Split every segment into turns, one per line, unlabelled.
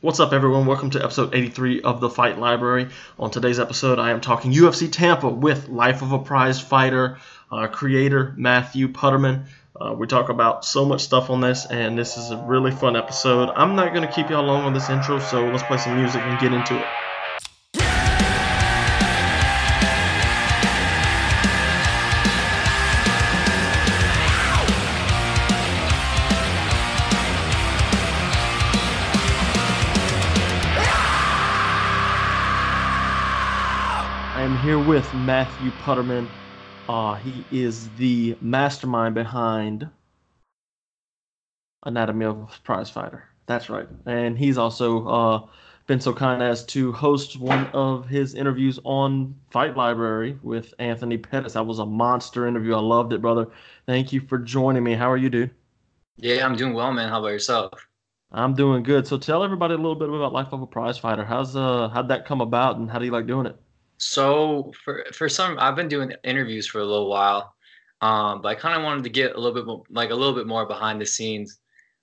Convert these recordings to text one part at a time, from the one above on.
What's up, everyone? Welcome to episode 83 of the Fight Library. On today's episode, I am talking UFC Tampa with Life of a Prize Fighter uh, creator Matthew Putterman. Uh, we talk about so much stuff on this, and this is a really fun episode. I'm not going to keep y'all long on this intro, so let's play some music and get into it. Matthew Putterman. Uh, he is the mastermind behind Anatomy of a Prize Fighter. That's right. And he's also uh, been so kind as to host one of his interviews on Fight Library with Anthony Pettis. That was a monster interview. I loved it, brother. Thank you for joining me. How are you, dude?
Yeah, I'm doing well, man. How about yourself?
I'm doing good. So tell everybody a little bit about Life of a Prize Fighter. How's uh how'd that come about and how do you like doing it?
So for for some, I've been doing interviews for a little while, um, but I kind of wanted to get a little bit more, like a little bit more behind the scenes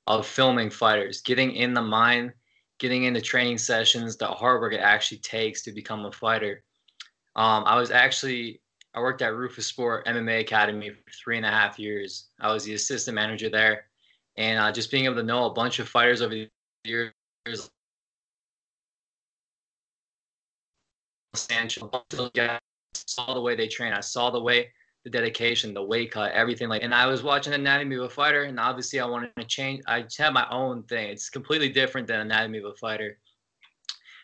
of filming fighters, getting in the mind, getting into training sessions, the hard work it actually takes to become a fighter. Um, I was actually I worked at Roufusport MMA Academy for three and a half years. I was the assistant manager there, and uh, just being able to know a bunch of fighters over the years Sancho, saw the way they train. I saw the way the dedication, the weight cut, everything like. And I was watching Anatomy of a Fighter, and obviously I wanted to change. I just have my own thing. It's completely different than Anatomy of a Fighter.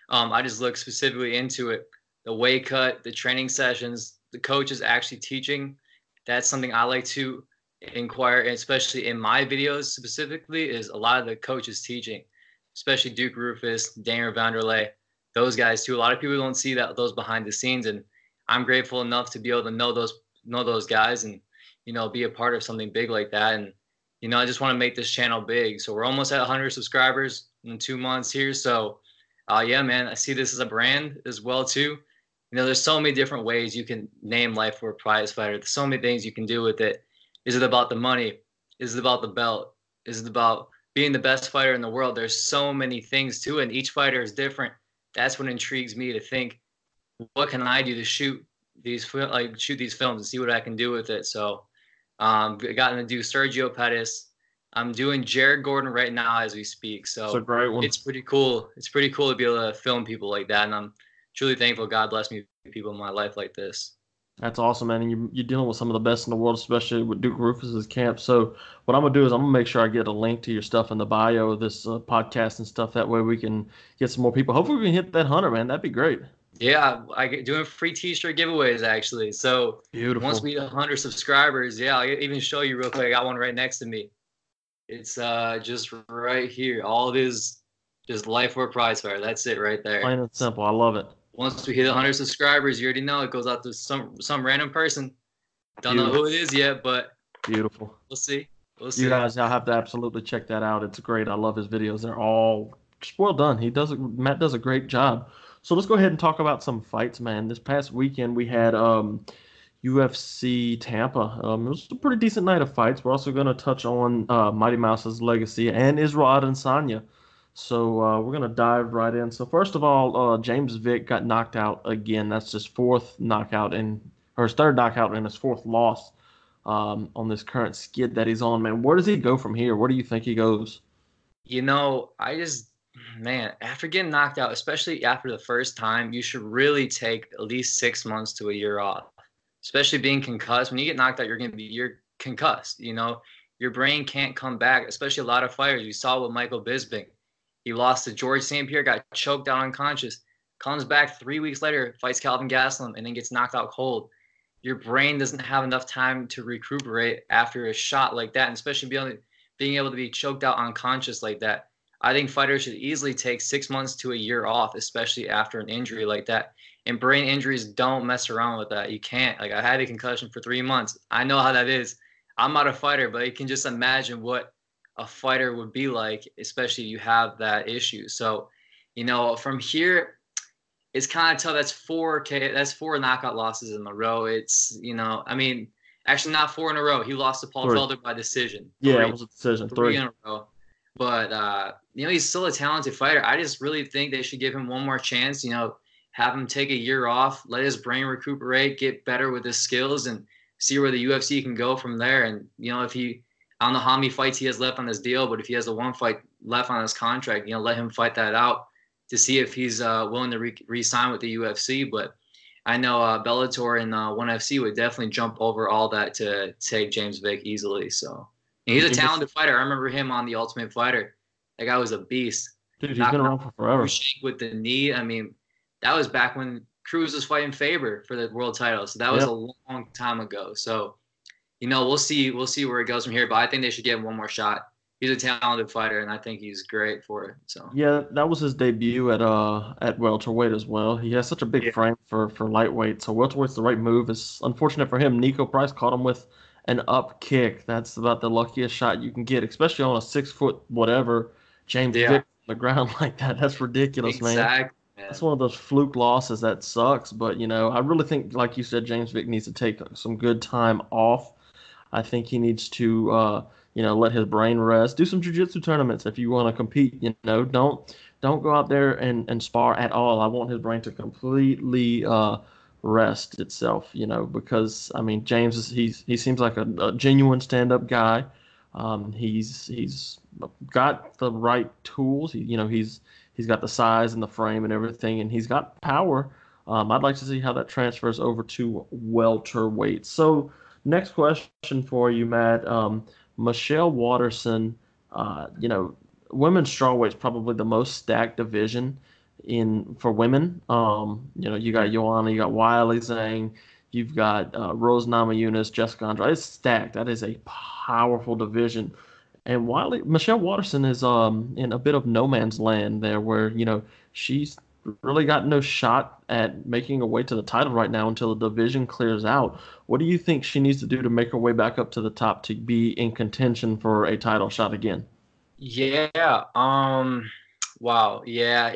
Um, I just looked specifically into it, the weight cut, the training sessions, the coach is actually teaching. That's something I like to inquire, especially in my videos specifically, is a lot of the coaches teaching, especially Duke Roufus, Daniel Vanderlei those guys too. A lot of people don't see that those behind the scenes, and I'm grateful enough to be able to know those know those guys and you know be a part of something big like that. And you know, I just want to make this channel big. So we're almost at 100 subscribers in two months here. So, uh, yeah, man, I see this as a brand as well too. You know, there's so many different ways you can name life for a prize fighter. There's so many things you can do with it. Is it about the money? Is it about the belt? Is it about being the best fighter in the world? There's so many things to it, and each fighter is different that's what intrigues me to think what can I do to shoot these like shoot these films and see what I can do with it. So um gotten to do Sergio Pettis. I'm doing Jared Gordon right now as we speak. So
It's a great one.
it's pretty cool. It's pretty cool to be able to film people like that. And I'm truly thankful God bless me people in my life like this.
That's awesome, man. And you, you're dealing with some of the best in the world, especially with Duke Roufus's camp. So, what I'm gonna do is I'm gonna make sure I get a link to your stuff in the bio of this uh, podcast and stuff. That way, we can get some more people. Hopefully, we can hit that hundred, man. That'd be great.
Yeah, I get doing free T-shirt giveaways actually. So
Beautiful.
once we hit 100 subscribers, yeah, I'll even show you real quick. I got one right next to me. It's uh just right here. All it is, just life or prize fire. That's it right there.
Plain and simple. I love it.
Once we hit 100 subscribers, you already know it goes out to some some random person. Don't know who it is yet, but
Beautiful.
we'll see. We'll see.
You guys, I'll have to absolutely check that out. It's great. I love his videos. They're all just well done. He does Matt does a great job. So let's go ahead and talk about some fights, man. This past weekend we had um, UFC Tampa. Um, it was a pretty decent night of fights. We're also going to touch on uh, Mighty Mouse's legacy and Israel Adesanya. So uh, we're going to dive right in. So first of all, uh, James Vick got knocked out again. That's his fourth knockout in, or his third knockout and his fourth loss um, on this current skid that he's on. Man, where does he go from here? Where do you think he goes?
You know, I just man, after getting knocked out, especially after the first time, you should really take at least six months to a year off. Especially being concussed. When you get knocked out, you're gonna be you're concussed. You know, your brain can't come back. Especially a lot of fighters. You saw with Michael Bisping. He lost to George St. Pierre, got choked out unconscious. Comes back three weeks later, fights Kelvin Gastelum, and then gets knocked out cold. Your brain doesn't have enough time to recuperate after a shot like that, and especially being being able to be choked out unconscious like that. I think fighters should easily take six months to a year off, especially after an injury like that. And brain injuries don't mess around with that. You can't. Like I had a concussion for three months. I know how that is. I'm not a fighter, but you can just imagine what a fighter would be like, especially you have that issue. So, you know, from here, it's kind of tough. That's four K. That's four knockout losses in a row. It's you know, I mean, actually not four in a row. He lost to Paul
Three.
Felder by decision.
Yeah,
Three
it was a decision.
three
Three.
in a row. But uh, you know, he's still a talented fighter. I just really think they should give him one more chance. You know, have him take a year off, let his brain recuperate, get better with his skills, and see where the UFC can go from there. And you know, if he, I don't know how many fights he has left on his deal, but if he has a one fight left on his contract, you know, let him fight that out to see if he's uh, willing to re- re-sign with the UFC. But I know uh, Bellator and uh, ONE FC would definitely jump over all that to take James Vick easily. So and he's a talented fighter. I remember him on the Ultimate Fighter. That guy was a beast.
Dude, he's Knocked been around for forever.
With the knee, I mean, that was back when Cruz was fighting Faber for the world title. So that was yep. a long time ago. So, you know, we'll see. We'll see where it goes from here. But I think they should give him one more shot. He's a talented fighter, and I think he's great for it. So
yeah, that was his debut at uh at welterweight as well. He has such a big yeah. frame for for lightweight, so welterweight's the right move. It's unfortunate for him. Niko Price caught him with an up kick. That's about the luckiest shot you can get, especially on a six foot whatever James yeah. Vick on the ground like that. That's ridiculous, man. exactly. man. It's one of those fluke losses that sucks, but you know, I really think, like you said, James Vick needs to take some good time off. I think he needs to, uh, you know, let his brain rest. Do some jiu-jitsu tournaments if you want to compete. You know, don't don't go out there and, and spar at all. I want his brain to completely uh, rest itself. You know, because I mean, James is he's he seems like a, a genuine stand-up guy. Um, he's he's got the right tools. He, you know, he's He's got the size and the frame and everything, and he's got power. Um, I'd like to see how that transfers over to welterweight. So, next question for you, Matt. Um, Michelle Waterson, uh, you know, women's strawweight is probably the most stacked division in for women. Um, you know, you got Joanna, you got Weili Zhang, you've got uh, Rose Namajunas, Jessica Andrade. It's stacked. That is a powerful division. And Wiley Michelle Waterson is um in a bit of no man's land there, where you know she's really got no shot at making her way to the title right now until the division clears out. What do you think she needs to do to make her way back up to the top to be in contention for a title shot again?
Yeah. Um. Wow. Yeah.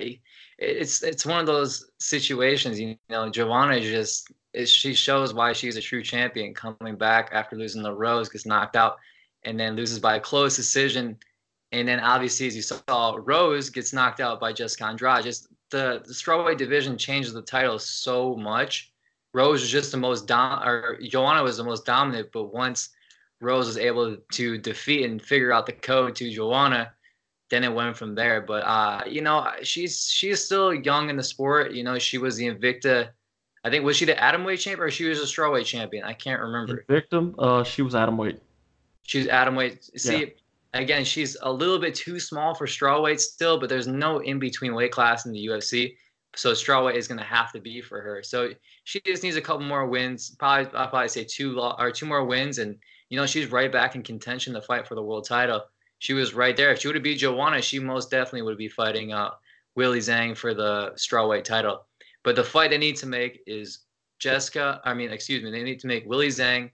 It's it's one of those situations. You know, Joanna just she shows why she's a true champion coming back after losing the Rose, gets knocked out and then loses by a close decision. And then obviously, as you saw, Rose gets knocked out by Jessica Andrade. Just the, the strawweight division changes the title so much. Rose was just the most dom or Joanna was the most dominant, but once Rose was able to defeat and figure out the code to Joanna, then it went from there. But uh, you know, she's she's still young in the sport. You know, she was the Invicta. I think was she the atomweight champion or she was a strawweight champion? I can't remember.
Victim, uh, she was atomweight.
She's atom weight. See, yeah. Again, she's a little bit too small for straw weight still, but there's no in between weight class in the UFC. So straw weight is going to have to be for her. So she just needs a couple more wins. Probably, I'll probably say two or two more wins, and you know she's right back in contention to fight for the world title. She was right there. If she would have beat Joanna, she most definitely would be fighting uh, Weili Zhang for the strawweight title. But the fight they need to make is Jessica. I mean, excuse me. They need to make Weili Zhang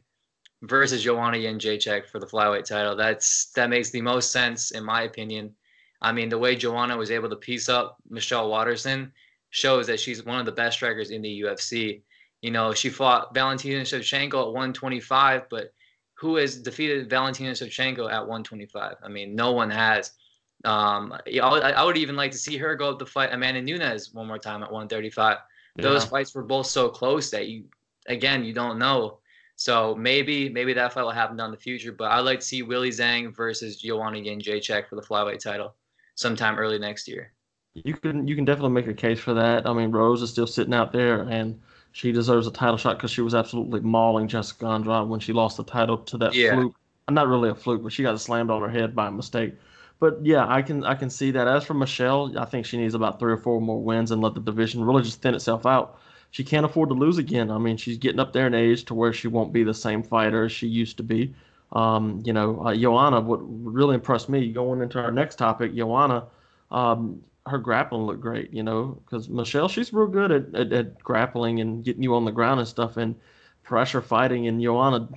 versus Joanna Jędrzejczyk for the flyweight title. That's that makes the most sense in my opinion. I mean, the way Joanna was able to piece up Michelle Waterson shows that she's one of the best strikers in the UFC. You know, she fought Valentina Shevchenko at 125, but who has defeated Valentina Shevchenko at 125? I mean, no one has. Um, I would even like to see her go up to fight Amanda Nunes one more time at 135. Yeah. Those fights were both so close that you, again, you don't know so maybe maybe that fight will happen down the future. But I'd like to see Weili Zhang versus Joanna Jędrzejczyk for the flyweight title sometime early next year.
You can you can definitely make a case for that. I mean, Rose is still sitting out there, and she deserves a title shot because she was absolutely mauling Jessica Andrade when she lost the title to that yeah. fluke. Not really a fluke, but she got slammed on her head by mistake. But yeah, I can I can see that. As for Michelle, I think she needs about three or four more wins and let the division really just thin itself out she can't afford to lose again. I mean, she's getting up there in age to where she won't be the same fighter as she used to be. Um, you know, uh, Joanna, what really impressed me going into our next topic, Joanna, um, her grappling looked great, you know, because Michelle, she's real good at, at, at, grappling and getting you on the ground and stuff and pressure fighting. And Joanna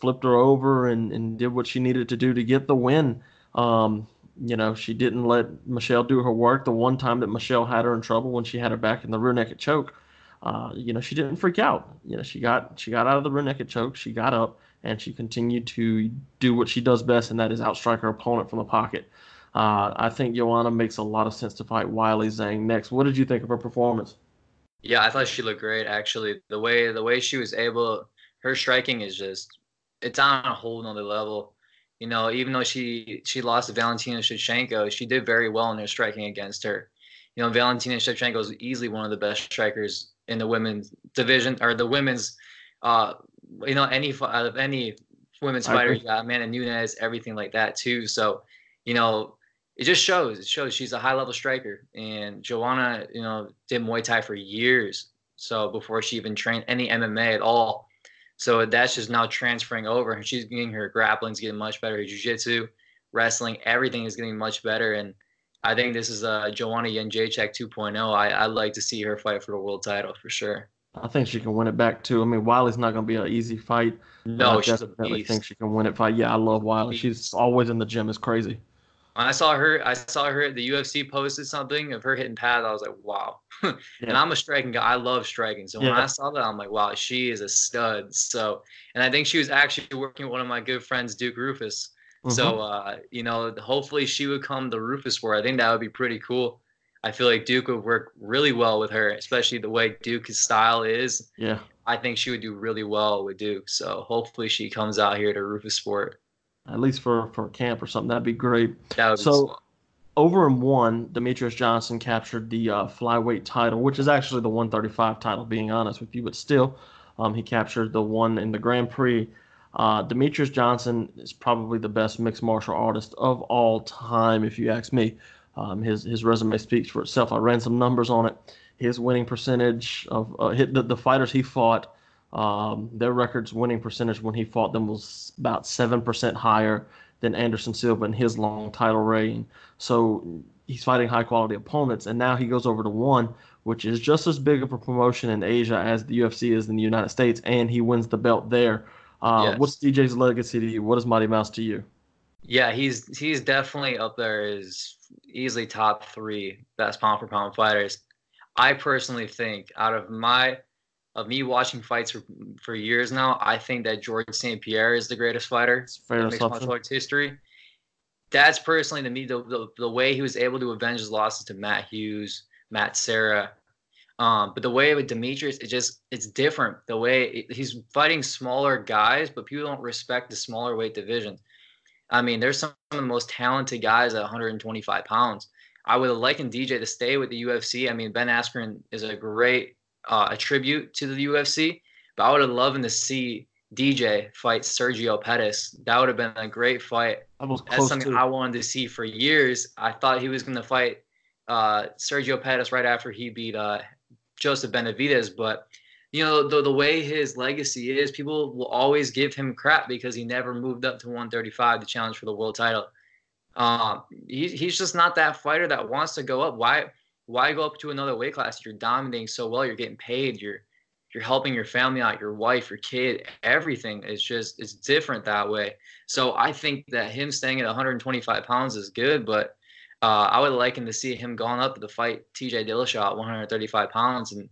flipped her over and, and did what she needed to do to get the win. Um, you know, she didn't let Michelle do her work. The one time that Michelle had her in trouble when she had her back in the rear naked choke, uh, you know, she didn't freak out. You know, she got she got out of the rear naked choke. She got up and she continued to do what she does best, and that is outstrike her opponent from the pocket. Uh, I think Joanna makes a lot of sense to fight Weili Zhang next. What did you think of her performance?
Yeah, I thought she looked great. Actually, the way the way she was able, her striking is just it's on a whole nother level. You know, even though she she lost to Valentina Shevchenko, she did very well in her striking against her. You know, Valentina Shevchenko is easily one of the best strikers in the women's division or the women's. Uh, you know, any out of any women's fighter, you got Amanda Nunes, everything like that too. So, you know, it just shows. It shows she's a high level striker. And Joanna, you know, did Muay Thai for years. So before she even trained any MMA at all. So that's just now transferring over, and she's getting her grappling's getting much better. Her jiu-jitsu, wrestling, everything is getting much better. And I think this is a Joanna Jędrzejczyk 2.0. I I'd like to see her fight for the world title for sure.
I think she can win it back too. I mean, Weili's not going to be an easy fight.
No,
I
she's
definitely think she can win it fight. Yeah, I love Weili. She's always in the gym. It's crazy.
When I saw her, I saw her at the UFC posted something of her hitting pads. I was like, wow. yeah. And I'm a striking guy. I love striking. So when yeah. I saw that, I'm like, wow, she is a stud. So, and I think she was actually working with one of my good friends, Duke Roufus. Mm-hmm. So, uh, you know, hopefully she would come to Roufusport. I think that would be pretty cool. I feel like Duke would work really well with her, especially the way Duke's style is.
Yeah.
I think she would do really well with Duke. So hopefully she comes out here to Roufusport
at least for for camp or something. That'd be great.
That would
so,
be
over in one, Demetrious Johnson captured the uh, flyweight title, which is actually the 135 title. Being honest with you, but still, um, he captured the one in the Grand Prix. Uh, Demetrious Johnson is probably the best mixed martial artist of all time, if you ask me. Um, his his resume speaks for itself. I ran some numbers on it. His winning percentage of uh, hit the, the fighters he fought um, their records winning percentage when he fought them was about 7% higher than Anderson Silva in his long title reign. So he's fighting high quality opponents. And now he goes over to one, which is just as big of a promotion in Asia as the UFC is in the United States. And he wins the belt there. Uh, yes. What's DJ's legacy to you? What is Mighty Mouse to you?
Yeah, he's he's definitely up there as easily top three best pound for pound fighters. I personally think out of my of me watching fights for, for years now, I think that George St. Pierre is the greatest fighter in mixed martial arts history. That's personally to me the, the, the way he was able to avenge his losses to Matt Hughes, Matt Serra. Um, but the way with Demetrious, it just it's different. The way it, he's fighting smaller guys, but people don't respect the smaller weight division. I mean, there's some of the most talented guys at 125 pounds. I would have likened DJ to stay with the UFC. I mean, Ben Askren is a great uh, a tribute to the UFC. But I would have loved to see DJ fight Sergio Pettis. That would have been a great fight. That's something to. I wanted to see for years. I thought he was going to fight uh, Sergio Pettis right after he beat uh, Joseph Benavidez, but you know the the way his legacy is, people will always give him crap because he never moved up to 135 to challenge for the world title. Um, he, he's just not that fighter that wants to go up. Why? why go up to another weight class? You're dominating so well. You're getting paid. You're you're helping your family out, your wife, your kid, everything. It's just it's different that way. So I think that him staying at 125 pounds is good, but uh, I would like him to see him going up to the fight TJ Dillashaw at 135 pounds and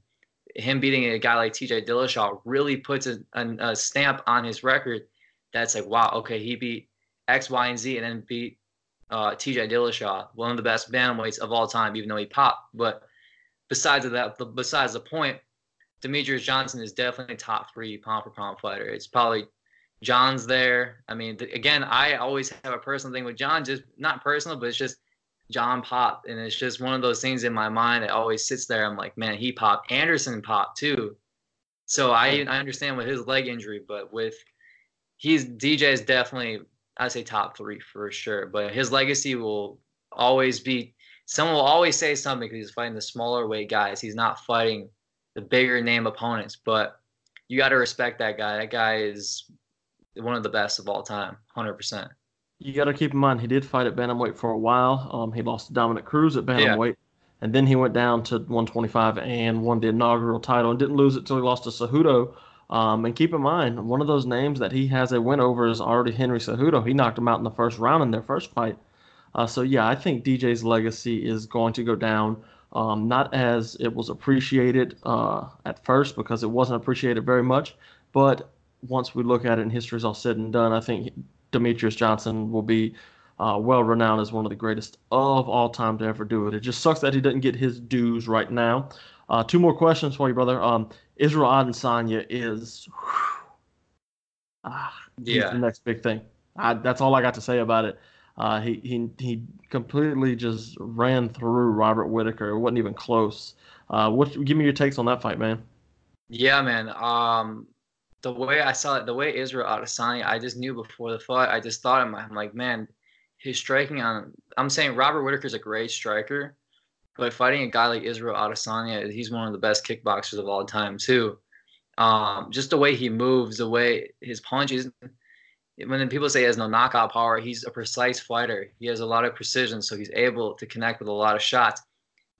him beating a guy like TJ Dillashaw really puts a, a, a stamp on his record. That's like wow, okay, he beat X, Y, and Z, and then beat uh, TJ Dillashaw, one of the best bantamweights of all time, even though he popped. But besides that, besides the point, Demetrious Johnson is definitely top three pound for pound fighter. It's probably John's there. I mean, again, I always have a personal thing with Jon, just not personal, but it's just Jon popped, and it's just one of those things in my mind that always sits there. I'm like, man, he popped. Anderson popped too. So I I understand with his leg injury, but with he's DJ is definitely I say top three for sure. But his legacy will always be. Someone will always say something because he's fighting the smaller weight guys. He's not fighting the bigger name opponents. But you got to respect that guy. That guy is one of the best of all time, hundred percent.
You got to keep in mind he did fight at bantamweight for a while. Um, he lost to Dominick Cruz at bantamweight, yeah. and then he went down to 125 and won the inaugural title and didn't lose it until he lost to Cejudo um, and keep in mind, one of those names that he has a win over is already Henry Cejudo. He knocked him out in the first round in their first fight. Uh, so yeah, I think DJ's legacy is going to go down. Um, not as it was appreciated uh, at first because it wasn't appreciated very much, but once we look at it and history's all said and done, I think Demetrious Johnson will be uh, well renowned as one of the greatest of all time to ever do it. It just sucks that he doesn't get his dues right now. Uh, two more questions for you, brother. Um, Israel Adesanya is, ah, yeah, the next big thing. I, that's all I got to say about it. Uh, he he he completely just ran through Robert Whitaker. It wasn't even close. Uh, what? Give me your takes on that fight, man.
Yeah, man. Um, the way I saw it, the way Israel Adesanya, I just knew before the fight. I just thought, I'm like, man, his striking on. I'm saying Robert Whitaker's a great striker, but fighting a guy like Israel Adesanya, he's one of the best kickboxers of all time too. Um, just the way he moves, the way his punches. When people say he has no knockout power, he's a precise fighter. He has a lot of precision, so he's able to connect with a lot of shots.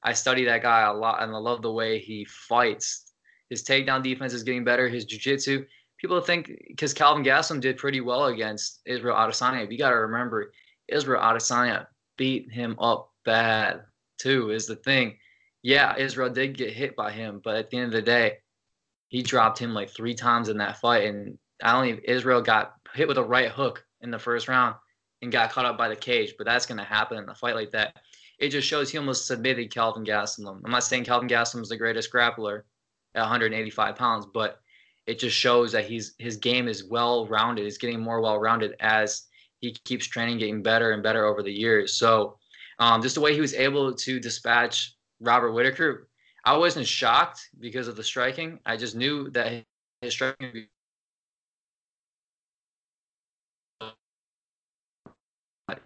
I study that guy a lot, and I love the way he fights. His takedown defense is getting better. His jiu-jitsu. People think because Kelvin Gastelum did pretty well against Israel Adesanya. You got to remember, Israel Adesanya beat him up bad too. Is the thing. Yeah, Israel did get hit by him, but at the end of the day, he dropped him like three times in that fight, and I don't even Israel got hit with a right hook in the first round and got caught up by the cage. But that's going to happen in a fight like that it just shows he almost submitted Kelvin Gastelum. I'm not saying Kelvin Gastelum is the greatest grappler 185 pounds, but it just shows that he's his game is well rounded. He's getting more well rounded as he keeps training, getting better and better over the years. So, um, just the way he was able to dispatch Robert Whitaker, I wasn't shocked because of the striking. I just knew that his striking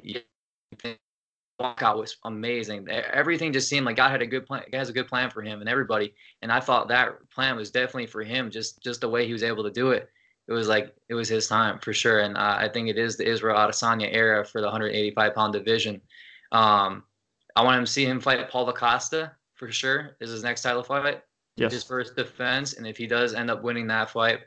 yeah, walkout was amazing. Everything just seemed like God had a good plan. God has a good plan for him and everybody. And I thought that plan was definitely for him. Just just the way he was able to do it. It was like it was his time for sure. And uh, I think it is the Israel Adesanya era for the 185 pound division. Um, I want to see him fight Paulo Costa for sure. Is his next title fight? Yes. His first defense, and if he does end up winning that fight,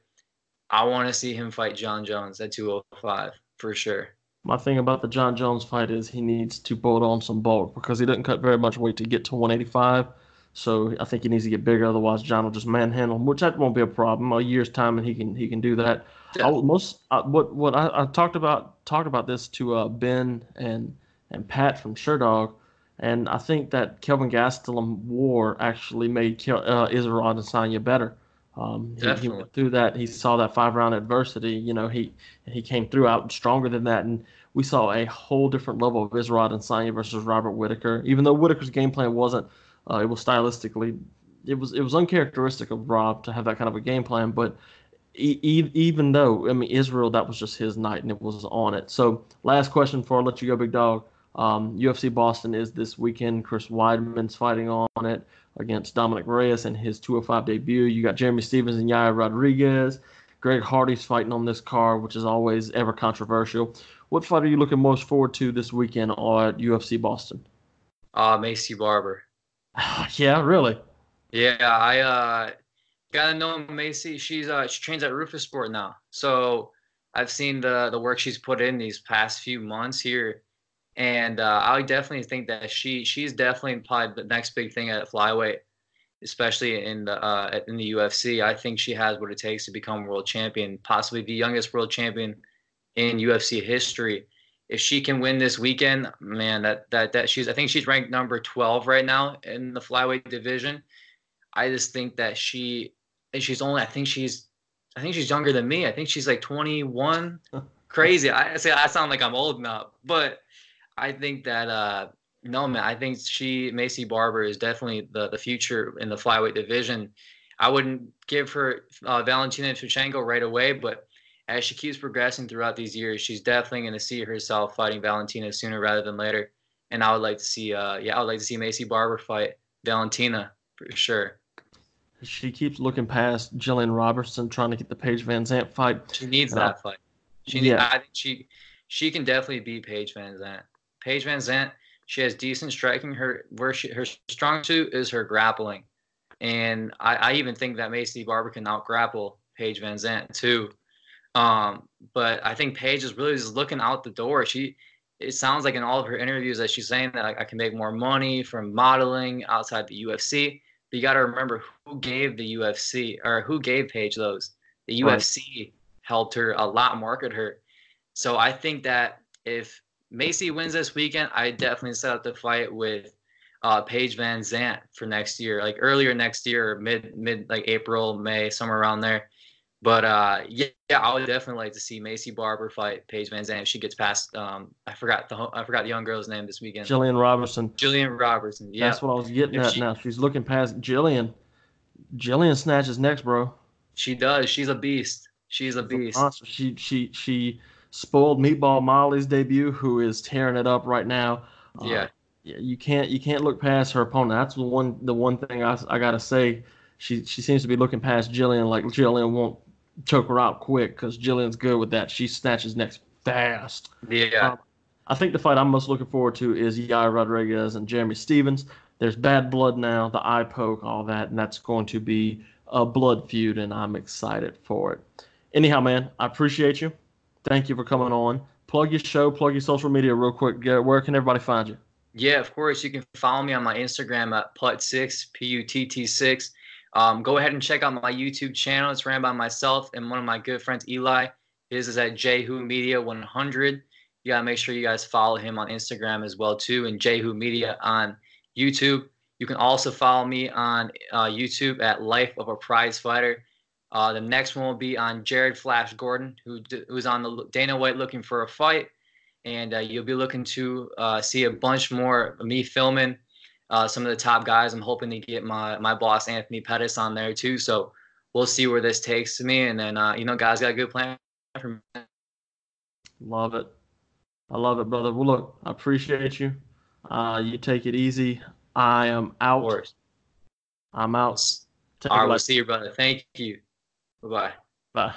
I want to see him fight Jon Jones at 205 for sure.
My thing about the Jon Jones fight is he needs to bolt on some bulk because he doesn't cut very much weight to get to 185. So I think he needs to get bigger. Otherwise, Jon will just manhandle him, which that won't be a problem. A year's time, and he can he can do that. Yeah. I, most uh, what what I, I, talked about talked about this to uh, Ben and and Pat from Sherdog, and I think that Kelvin Gastelum war actually made uh, Israel Adesanya better. Um, he, he, went through that. He saw that five round adversity. You know, he he came through out stronger than that, and we saw a whole different level of Israel Adesanya versus Robert Whitaker. Even though Whitaker's game plan wasn't, uh, it was stylistically, it was it was uncharacteristic of Rob to have that kind of a game plan. But e- e- even though I mean Israel, that was just his night, and it was on it. So last question before I let you go, big dog. Um, UFC Boston is this weekend. Chris Weidman's fighting on it against Dominick Reyes in his 205 debut. You got Jeremy Stephens and Yair Rodriguez. Greg Hardy's fighting on this card, which is always ever controversial. What fight are you looking most forward to this weekend at UFC Boston?
Uh, Maycee Barber.
yeah, really.
Yeah, I uh, gotta know Maycee. She's uh, she trains at Roufusport now, so I've seen the the work she's put in these past few months here and uh, I definitely think that she she's definitely probably the next big thing at flyweight, especially in the uh, in the UFC. I think she has what it takes to become world champion, possibly the youngest world champion in UFC history. If she can win this weekend, man, that that that she's I think she's ranked number 12 right now in the flyweight division. I just think that she she's only I think she's I think she's younger than me. I think she's like 21. Crazy. I say I sound like I'm old now, but I think that uh, no man, I think she Maycee Barber is definitely the the future in the flyweight division. I wouldn't give her uh, Valentina Shevchenko right away, but as she keeps progressing throughout these years, she's definitely going to see herself fighting Valentina sooner rather than later. And I would like to see, uh, yeah, I would like to see Maycee Barber fight Valentina for sure.
She keeps looking past Jillian Robertson, trying to get the Paige VanZant fight.
She needs that fight. She, yeah. I think she, she can definitely beat Paige VanZant. Paige Van Zant, she has decent striking. Her where she her strong suit is her grappling, and I, I even think that Maycee Barber can out grapple Paige VanZant too. Um, but I think Paige is really just looking out the door. She it sounds like in all of her interviews that she's saying that like, I can make more money from modeling outside the UFC. But you got to remember who gave the UFC or who gave Paige those. The right. UFC helped her a lot market her. So I think that if Maycee wins this weekend, I definitely set up the fight with uh, Paige VanZant for next year, like earlier next year, mid mid like April, May, somewhere around there. But uh, yeah, yeah, I would definitely like to see Maycee Barber fight Paige VanZant if she gets past. Um, I forgot the I forgot the young girl's name this weekend.
Jillian Robertson.
Jillian Robertson. Yeah,
That's what I was getting
If
at.
she-
now she's looking past Jillian. Jillian snatches next, bro.
she does. She's a beast. She's a beast.
Monster. She she she spoiled Meatball Molly's debut, who is tearing it up right now. Uh,
Yeah.
yeah, you can't you can't look past her opponent. That's the one the one thing I, I gotta say. She she seems to be looking past Jillian like Jillian won't choke her out quick because Jillian's good with that. She snatches next fast.
Yeah.
Um, I think the fight I'm most looking forward to is Yair Rodriguez and Jeremy Stephens. There's bad blood now, the eye poke, all that, and that's going to be a blood feud, and I'm excited for it. Anyhow, man, I appreciate you. Thank you for coming on. Plug your show, plug your social media real quick. Where can everybody find you?
Yeah, of course. You can follow me on my Instagram at Putt6, P U T T 6. Um, go ahead and check out my YouTube channel. It's ran by myself and one of my good friends, Eli. His is at Jehu Media 100. You got to make sure you guys follow him on Instagram as well, too, and Jehu Media on YouTube. You can also follow me on uh, YouTube at Life of a Prize Fighter. Uh, the next one will be on Jared Flash Gordon, who who's on the Dana White looking for a fight and uh, you'll be looking to uh, see a bunch more of me filming uh, some of the top guys. I'm hoping to get my my boss Anthony Pettis on there too. So we'll see where this takes me, and then uh, you know, guys got a good plan for me.
Love it. I love it, brother. Well, look, I appreciate you. Uh, you take it easy. I am out. I'm out.
All right, we'll see you, brother. Thank you. Bye bye.
Bye.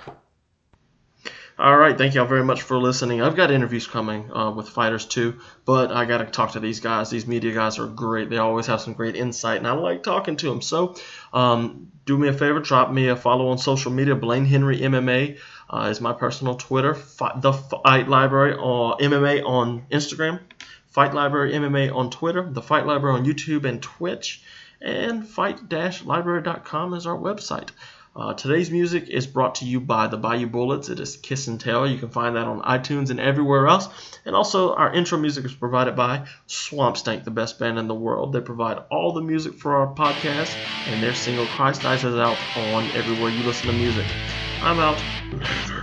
All right, thank y'all very much for listening. I've got interviews coming uh, with fighters too, but I got to talk to these guys. These media guys are great. They always have some great insight, and I like talking to them. So, um, do me a favor, drop me a follow on social media. Blaine Henry MMA uh, is my personal Twitter. Fi- the Fight Library or MMA on Instagram. Fight Library MMA on Twitter. The Fight Library on YouTube and Twitch. And fight-library.com is our website. Uh, today's music is brought to you by the Bayou Bullets. It is Kiss and Tell. You can find that on iTunes and everywhere else. And also, our intro music is provided by Swamp Stank, the best band in the world. They provide all the music for our podcast, and their single Christ Dies is out on everywhere you listen to music. I'm out.